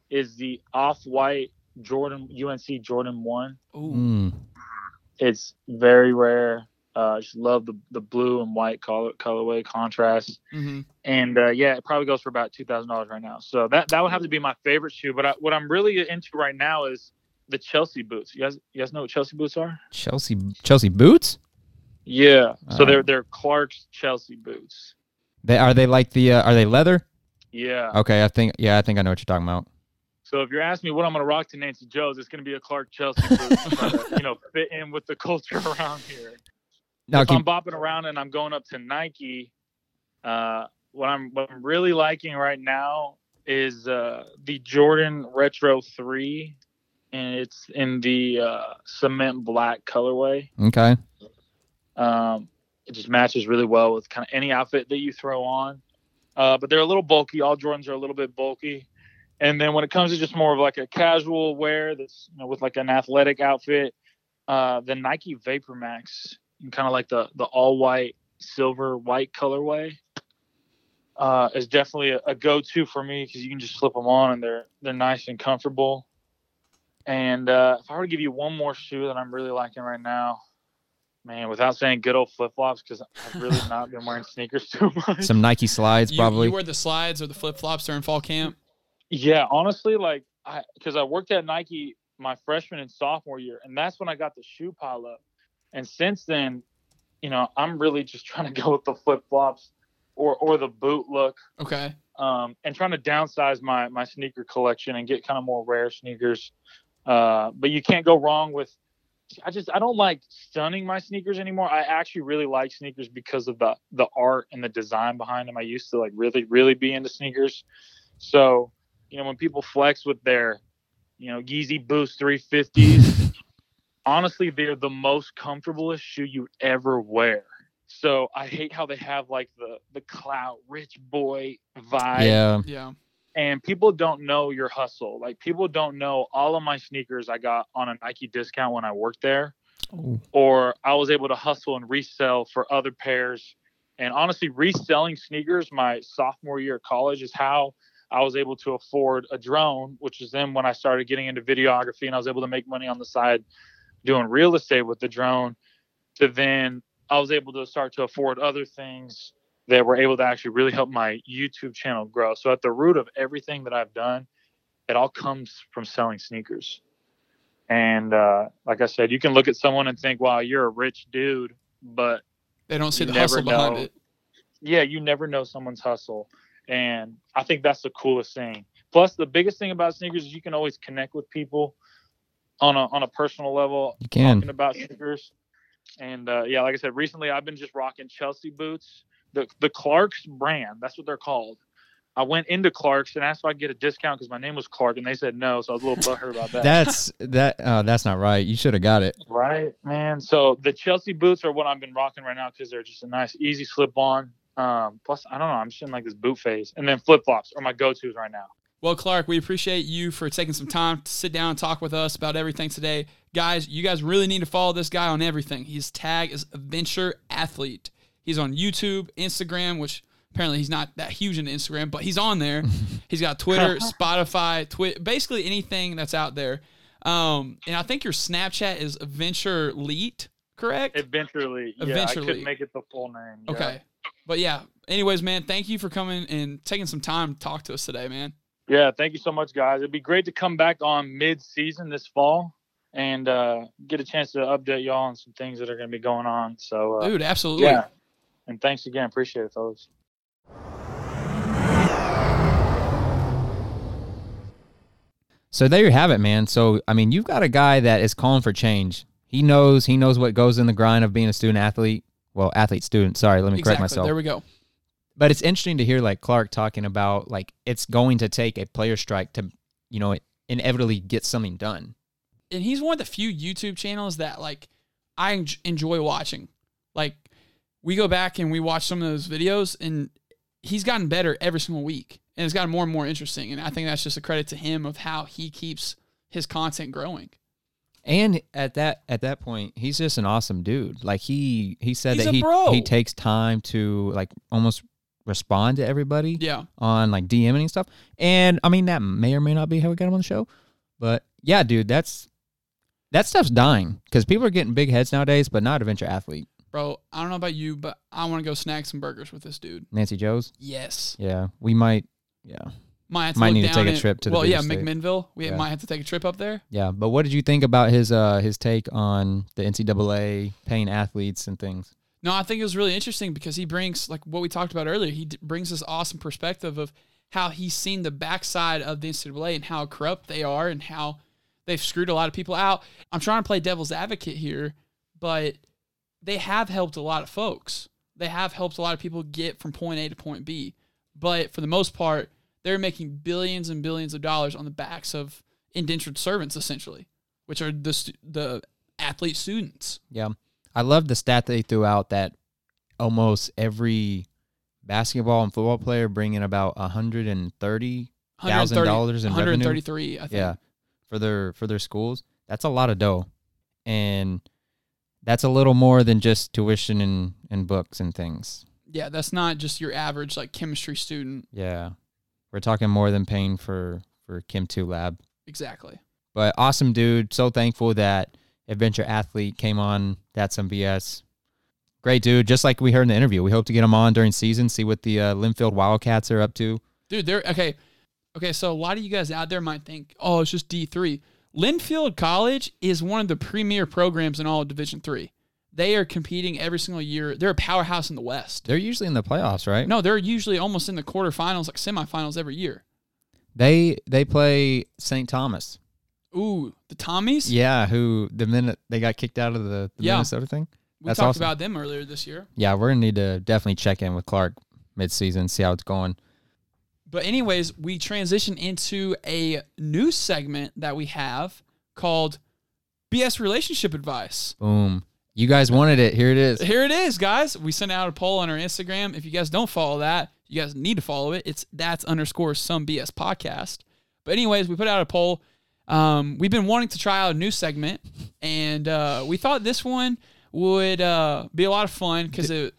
is the off-white Jordan UNC Jordan One. Ooh, Mm. It's very rare. Uh, I just love the the blue and white color colorway contrast. hmm and uh, yeah, it probably goes for about two thousand dollars right now. So that that would have to be my favorite shoe. But I, what I'm really into right now is the Chelsea boots. You guys, you guys know what Chelsea boots are? Chelsea Chelsea boots? Yeah. So they're they're Clark's Chelsea boots. They are they like the uh, are they leather? Yeah. Okay, I think yeah, I think I know what you're talking about. So if you're asking me what I'm gonna rock to Nancy Joe's, it's gonna be a Clark Chelsea boot, to you know, fit in with the culture around here. Now, if can, I'm bopping around and I'm going up to Nike, uh, what I'm what I'm really liking right now is uh, the Jordan Retro Three, and it's in the uh, cement black colorway. okay, Um, it just matches really well with kind of any outfit that you throw on. Uh, but they're a little bulky. All Jordans are a little bit bulky. And then when it comes to just more of like a casual wear that's you know, with like an athletic outfit, uh, the Nike VaporMax, kind of like the the all white, silver white colorway, uh, is definitely a, a go to for me because you can just slip them on and they're they're nice and comfortable. And uh, if I were to give you one more shoe that I'm really liking right now, man, without saying good old flip flops, because I've really not been wearing sneakers too much. some Nike slides You, probably. you wear the slides or the flip flops during fall camp. Yeah, honestly, like I because I worked at Nike my freshman and sophomore year, and that's when I got the shoe pile up. And since then, you know, I'm really just trying to go with the flip flops or or the boot look, Okay. um, and trying to downsize my my sneaker collection and get kind of more rare sneakers. Uh, but you can't go wrong with. I just I don't like stunning my sneakers anymore. I actually really like sneakers because of the the art and the design behind them. I used to like really really be into sneakers. So, you know, when people flex with their, you know, Yeezy Boost 350s, honestly, they're the most comfortablest shoe you ever wear. So I hate how they have like the the clout rich boy vibe yeah, Yeah. And people don't know your hustle. Like people don't know all of my sneakers I got on a Nike discount when I worked there, Ooh. or I was able to hustle and resell for other pairs. And honestly, reselling sneakers my sophomore year of college is how I was able to afford a drone, which is then when I started getting into videography and I was able to make money on the side doing real estate with the drone. To then I was able to start to afford other things that were able to actually really help my YouTube channel grow. So at the root of everything that I've done, it all comes from selling sneakers. And uh, like I said, you can look at someone and think, "Wow, you're a rich dude," but They don't see the hustle never behind know. it. yeah, you never know someone's hustle. And I think that's the coolest thing. Plus, the biggest thing about sneakers is you can always connect with people on a on a personal level you can. talking about sneakers. And uh, yeah, like I said, recently I've been just rocking Chelsea boots, the the Clark's brand. That's what they're called. I went into Clark's and asked if I could get a discount because my name was Clark, and they said no. So I was a little butthurt about that. That's that. Uh, that's not right. You should have got it. right, man. So the Chelsea boots are what I've been rocking right now because they're just a nice, easy slip on. Um, plus, I don't know, I'm just in like this boot phase, and then flip flops are my go tos right now. Well, Clark, we appreciate you for taking some time to sit down and talk with us about everything today. Guys, you guys really need to follow this guy on everything. His tag is Adventure Athlete. He's on YouTube, Instagram, which apparently he's not that huge in Instagram, but he's on there. he's got Twitter, Spotify, Twi- basically anything that's out there. Um, and I think your Snapchat is Adventure Leet, correct? Eventually, yeah, I Eventually. couldn't make it the full name. yeah. okay. But yeah, anyways, man, thank you for coming and taking some time to talk to us today, man. Yeah, thank you so much, guys. It'd be great to come back on mid-season this fall and uh, get a chance to update y'all on some things that are going to be going on. So, uh, Dude, absolutely. yeah. And thanks again. Appreciate it, fellas. So there you have it, man. So I mean, you've got a guy that is calling for change. He knows. He knows what goes in the grind of being a student athlete. Well, athlete student. Sorry, let me correct myself. There we go. But it's interesting to hear like Clark talking about like it's going to take a player strike to, you know, inevitably get something done. and he's one of the few YouTube channels that like I enjoy watching. Like we go back and we watch some of those videos, and he's gotten better every single week, and it's gotten more and more interesting. And I think that's just a credit to him of how he keeps his content growing. And at that at that point, he's just an awesome dude. Like he he said He's that he bro. he takes time to like almost respond to everybody Yeah, on like DMing and stuff. And I mean that may or may not be how we got him on the show. But yeah, dude, that's that stuff's dying because people are getting big heads nowadays, but not adventure athlete. Bro. I don't know about you, but I want to go snack some burgers with this dude. Nancy Joe's. Yes, Yeah, we might. Yeah, might have to Might need to take a trip to the well, yeah, state. McMinnville. We Yeah. might have to take a trip up there. yeah. But what did you think about his uh his take on the NCAA paying athletes and things? No, I think it was really interesting because he brings like what we talked about earlier. He d- brings this awesome perspective of how he's seen the backside of the NCAA and how corrupt they are and how they've screwed a lot of people out. I'm trying to play devil's advocate here, but they have helped a lot of folks. They have helped a lot of people get from point A to point B. But for the most part, they're making billions and billions of dollars on the backs of indentured servants, essentially, which are the the athlete students. Yeah. I love the stat they threw out that almost every basketball and football player bring in about hundred and thirty thousand 130 dollars in revenue. 133, I think. Yeah, for their for their schools. That's a lot of dough, and that's a little more than just tuition and and books and things. Yeah, that's not just your average like chemistry student. Yeah, we're talking more than paying for for Chem Two Lab. Exactly. But awesome dude. So thankful that Adventure Athlete came on That's Some BS. Great dude. Just like we heard in the interview. We hope to get him on during season, see what the uh, Linfield Wildcats are up to. Dude, they're okay. Okay, so a lot of you guys out there might think, "Oh, it's just D3." Linfield College is one of the premier programs in all of Division 3. They are competing every single year. They're a powerhouse in the West. They're usually in the playoffs, right? No, they're usually almost in the quarterfinals, like semifinals every year. They they play St. Thomas. Ooh, the Tommies? Yeah, who the minute they got kicked out of the, the Yeah. Minnesota thing. we that's talked awesome. about them earlier this year. Yeah, we're gonna need to definitely check in with Clark midseason, see how it's going. But anyways, we transition into a new segment that we have called BS relationship advice. Boom. You guys wanted it. Here it is. Here it is, guys. We sent out a poll on our Instagram. If you guys don't follow that, you guys need to follow it. It's that's underscore some BS podcast. But anyways, we put out a poll. Um, we've been wanting to try out a new segment, and uh, we thought this one would uh, be a lot of fun because it.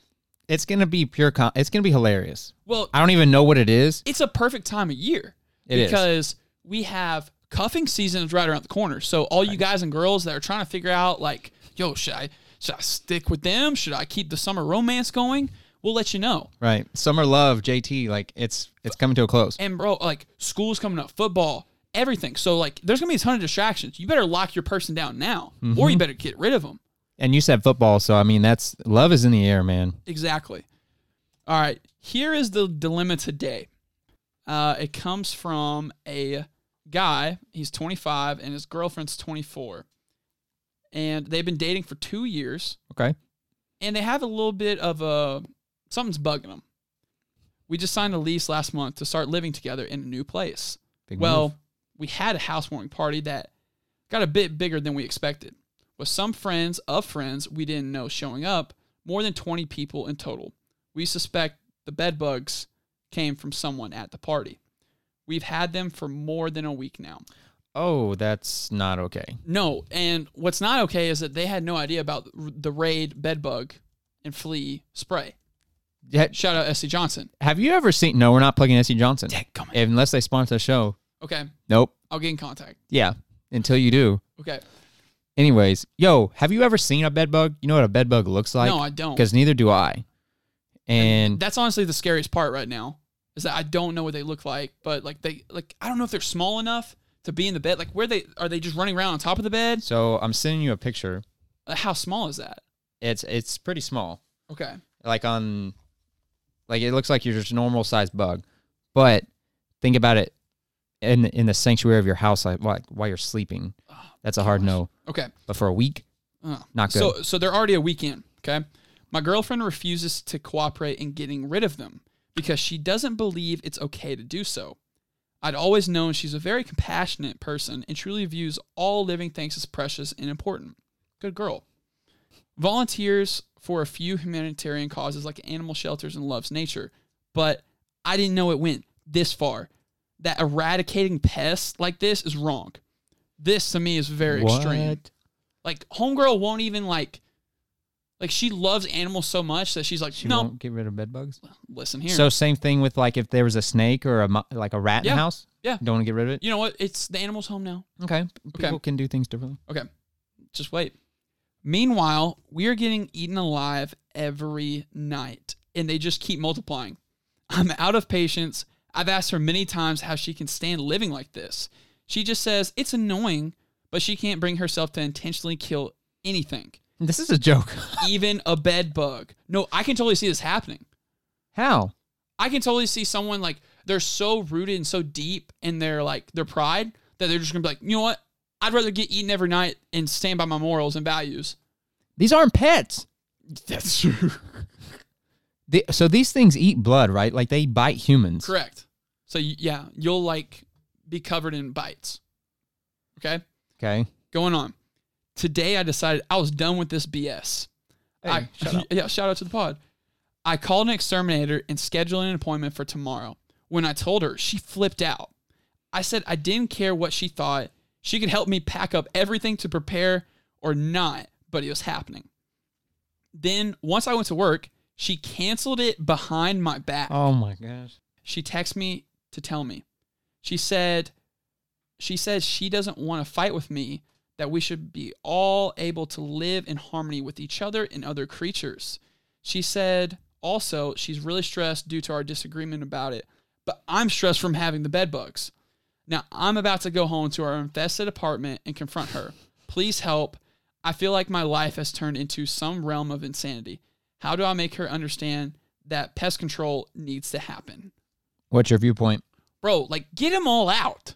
It's gonna be pure. Com- it's gonna be hilarious. Well, I don't even know what it is. it's a perfect time of year It is. because we have cuffing season is right around the corner. So all you guys and girls that are trying to figure out like, yo, should I should I stick with them? Should I keep the summer romance going? We'll let you know. Right. Summer love, JT. Like it's it's coming to a close. And bro, like school's coming up, football, everything. So like, there's gonna be a ton of distractions. You better lock your person down now, or Mm-hmm. you better get rid of them. And you said football, so I mean that's love is in the air, man. Exactly. All right. Here is the dilemma today. Uh, it comes from a guy. He's 25 and his girlfriend's 24. And they've been dating for two years. Okay. And they have a little bit of a something's bugging them. We just signed a lease last month to start living together in a new place. Big well, move. we had a housewarming party that got a bit bigger than we expected. With some friends of friends we didn't know showing up, more than 20 people in total. We suspect the bed bugs came from someone at the party. We've had them for more than a week now. Oh, that's not okay. No, and what's not okay is that they had no idea about the Raid bed bug and flea spray. Yeah, Shout out SC Johnson. Have you ever seen? No, we're not plugging SC Johnson. Unless they sponsor the show. Okay, Nope. I'll get in contact. Yeah. Until you do. Okay. Anyways, yo, have you ever seen a bed bug? You know what a bed bug looks like? no, I don't. Because neither do I. And that's honestly the scariest part right now is that I don't know what they look like, but like they like I don't know if they're small enough to be in the bed. Like where they are they just running around on top of the bed? so I'm sending you a picture. Uh, How small is that? It's it's pretty small. Okay. Like on like it looks like you're just a normal sized bug. But think about it in in the sanctuary of your house like while, while you're sleeping. That's a hard no. Okay. But for a week, Uh, Not good. So so they're already a week in. Okay. My girlfriend refuses to cooperate in getting rid of them, because she doesn't believe it's okay to do so. I'd always known she's a very compassionate person and truly views all living things as precious and important. Good girl. Volunteers for a few humanitarian causes like animal shelters and loves nature, but I didn't know it went this far. That eradicating pests like this is wrong. This to me is very extreme. Like homegirl won't even like like she loves animals so much that she's like, She no, won't get rid of bed bugs. listen here. So same thing with like if there was a snake or a mo- like a rat in the house. Yeah. Don't want to get rid of it. you know what? It's the animal's home now. Okay. People can do things differently. Okay, just wait. Meanwhile, we are getting eaten alive every night, and they just keep multiplying. I'm out of patience. I've asked her many times how she can stand living like this. She just says it's annoying, but she can't bring herself to intentionally kill anything, This is a joke. even a bed bug. No, I can totally see this happening. How? I can totally see someone like they're so rooted and so deep in their like their pride that they're just gonna be like, you know what? I'd rather get eaten every night and stand by my morals and values. These aren't pets. That's true. The- so these things eat blood, right? Like they bite humans. Correct. So yeah, you'll like be covered in bites. Okay, Okay. going on. Today I decided I was done with this BS. Hey, I, shut up. yeah, shout out to the pod. I called an exterminator and scheduled an appointment for tomorrow. When I told her, she flipped out. I said I didn't care what she thought. She could help me pack up everything to prepare or not, but it was happening. Then once I went to work, she canceled it behind my back. Oh my gosh. She texted me to tell me. She said she says she doesn't want to fight with me, that we should be all able to live in harmony with each other and other creatures. She said also she's really stressed due to our disagreement about it, but I'm stressed from having the bed bugs. Now I'm about to go home to our infested apartment and confront her. Please help. I feel like my life has turned into some realm of insanity. How do I make her understand that pest control needs to happen? What's your viewpoint? Bro, like get them all out.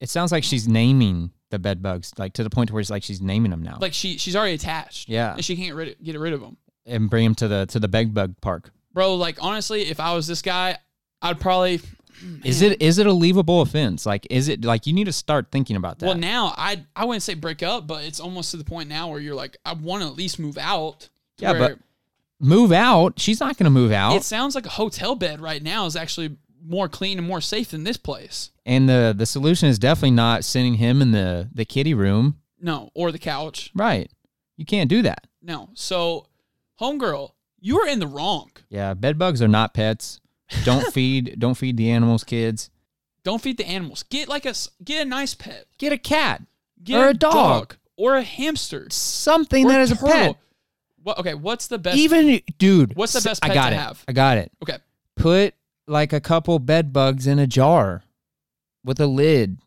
It sounds like she's naming the bed bugs, like to the point where it's like she's naming them now. Like she she's already attached. Yeah. And she can't rid get rid of them. and bring them to the to the bed bug park. Bro, like honestly, if I was this guy, I'd probably Is it is it a leavable offense? Like is it like you need to start thinking about that? Well, now I I wouldn't say break up, but it's almost to the point now where you're like, I want to at least move out. Yeah, but move out. She's not going to move out. it sounds like a hotel bed right now is actually more clean and more safe than this place. and the the solution is definitely not sending him in the the kitty room. No, or the couch. Right. You can't do that. No. So, homegirl, you are in the wrong. Yeah, bed bugs are not pets. Don't feed don't feed the animals, kids. Don't feed the animals. Get like a get a nice pet. Get a cat Get or a dog. or a hamster. Something that is a turtle. pet. What? Okay. What's the best? Even dude, What's the best I got to it. have? I got it. okay. Put like a couple bed bugs in a jar with a lid.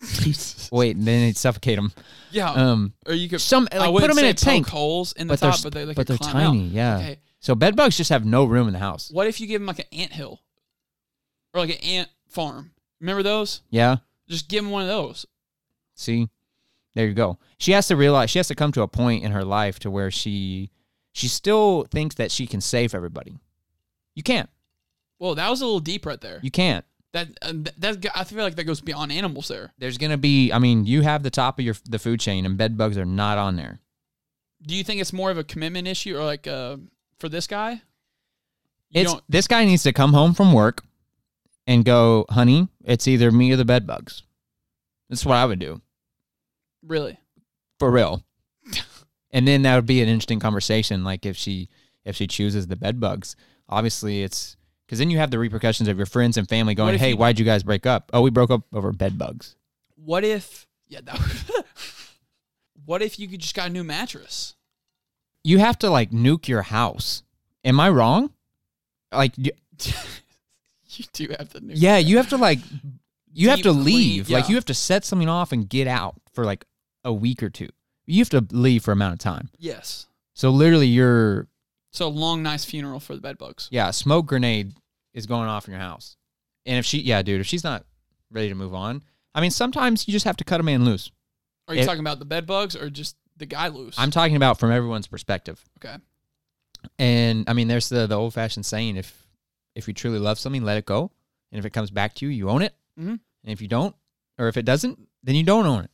Wait, and then it suffocate them. Yeah. Um, or you could. some I like put wouldn't them in a tank, Poke holes in the but top, but they, they but they're climb out. tiny. Yeah. Okay. So bed bugs just have no room in the house. What if you give them like an ant hill, or like an ant farm? Remember those? Yeah. Just give them one of those. See, there you go. She has to realize she has to come to a point in her life to where she she still thinks that she can save everybody. You can't. Well, that was a little deep right there. You can't. That uh, that, I feel like that goes beyond animals there. There's gonna be. I mean, you have the top of your the food chain, and bed bugs are not on there. Do you think it's more of a commitment issue, or like uh, for this guy? You It's this guy needs to come home from work and go, honey. It's either me or the bed bugs. That's what I would do really. for real. and then that would be an interesting conversation. Like if she if she chooses the bed bugs, obviously it's because then you have the repercussions of your friends and family going, "Hey, you- why'd you guys break up? Oh, we broke up over bed bugs." What if? Yeah. That, what if you could just got a new mattress? You have to like nuke your house. Am I wrong? Like, y- you do have the new. yeah, you have to like you have Deep to clean, leave. Like you have to set something off and get out for like a week or two. You have to leave for amount of time. Yes. So literally, you're So long, nice funeral for the bed bugs. yeah, a smoke grenade is going off in your house. And if she, yeah, dude, if she's not ready to move on, I mean, sometimes you just have to cut a man loose. Are you talking about the bed bugs or just the guy loose? I'm talking about from everyone's perspective. okay. And I mean, there's the the old fashioned saying: if if you truly love something, let it go. And if it comes back to you, you own it. Mhm. And if you don't, or if it doesn't, then you don't own it.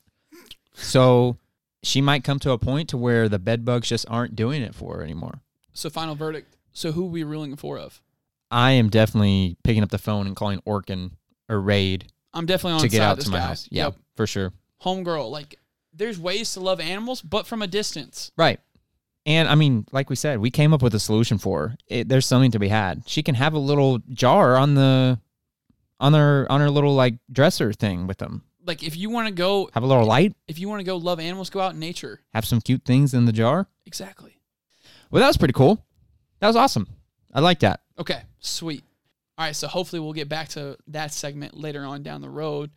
So she might come to a point to where the bed bugs just aren't doing it for her anymore. So final verdict. So who are we ruling for of? I am definitely picking up the phone and calling Orkin or Raid I'm definitely on to get out this to my guy. house. Yeah, Yep. for sure. Homegirl. Like there's ways to love animals, but from a distance. Right. And I mean, like we said, we came up with a solution for her. It, there's something to be had. She can have a little jar on the on her on her little like dresser thing with them. Like if you want to go Have a little light. if you want to go love animals, go out in nature. Have some cute things in the jar. Exactly. Well, that was pretty cool. That was awesome. I like that. Okay, sweet. All right, so hopefully we'll get back to that segment later on down the road,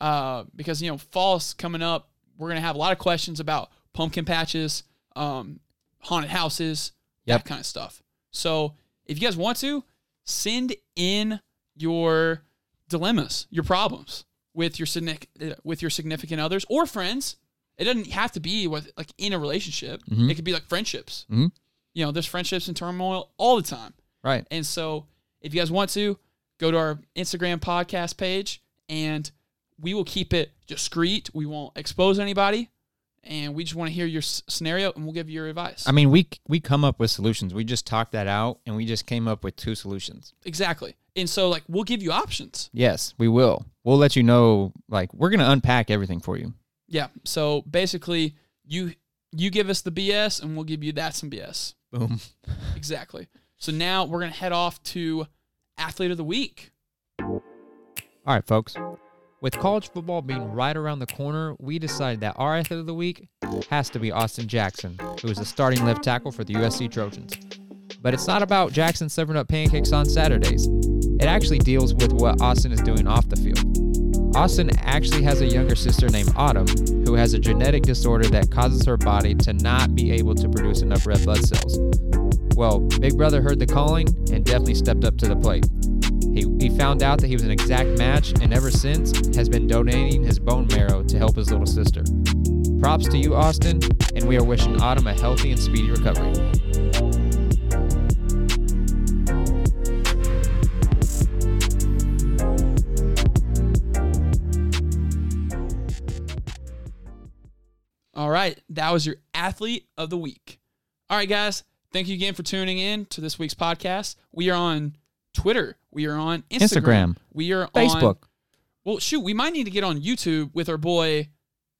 uh, because you know fall's coming up. We're gonna have a lot of questions about pumpkin patches, um, haunted houses, Yep. that kind of stuff. So if you guys want to, send in your dilemmas, your problems with your significant uh, with your significant others or friends. It doesn't have to be with like in a relationship. Mhm. It could be like friendships. Mhm. You know, there's friendships in turmoil all the time. Right. And so, if you guys want to, go to our Instagram podcast page and we will keep it discreet. We won't expose anybody. And we just want to hear your s- scenario and we'll give you your advice. I mean, we we come up with solutions. We just talked that out, and we just came up with two solutions. exactly. And so, like, we'll give you options. Yes, we will. We'll let you know. Like, we're gonna unpack everything for you. Yeah. So basically, you you give us the BS and we'll give you that some BS. Boom. Exactly. So now we're going to head off to Athlete of the Week. All right, folks. With college football being right around the corner, we decided that our athlete of the week has to be Austin Jackson, who is the starting left tackle for the USC Trojans. But it's not about Jackson serving up pancakes on Saturdays. It actually deals with what Austin is doing off the field. Austin actually has a younger sister named Autumn, who has a genetic disorder that causes her body to not be able to produce enough red blood cells. Well, Big Brother heard the calling and definitely stepped up to the plate. He, he found out that he was an exact match and ever since has been donating his bone marrow to help his little sister. Props to you, Austin, and we are wishing Autumn a healthy and speedy recovery. All right, that was your athlete of the week. All right, guys, thank you again for tuning in to this week's podcast. We are on Twitter. We are on Instagram. Instagram. We are on Facebook. Well, shoot, we might need to get on YouTube with our boy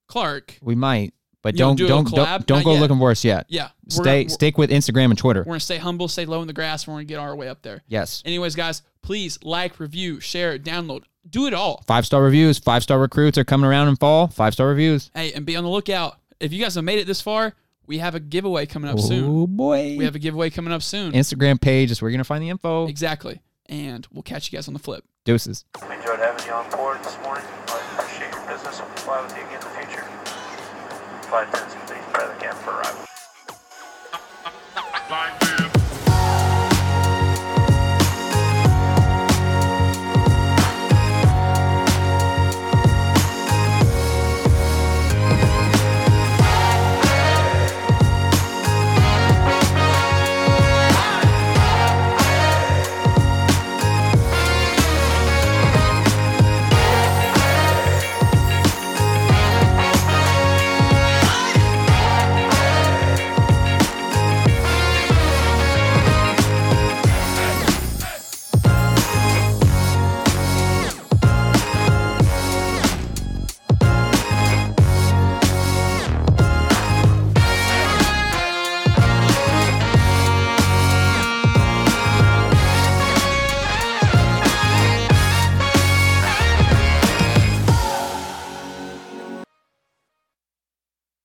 Clark. We might, but don't do don't, don't, don't Not go yet. looking for us yet. Yeah, Stay stick with Instagram and Twitter. we're gonna stay humble, stay low in the grass. We're gonna get our way up there. Yes. Anyways, guys, please like, review, share, download, do it all. Five star reviews. Five star recruits are coming around in fall. Five star reviews. Hey, and be on the lookout. If you guys have made it this far, we have a giveaway coming up soon. Oh boy. We have a giveaway coming up soon. Instagram page is where you're gonna find the info. Exactly. And we'll catch you guys on the flip. Deuces. We enjoyed having you on board this morning. I appreciate your business and we'll fly with you again in the future. Flight 10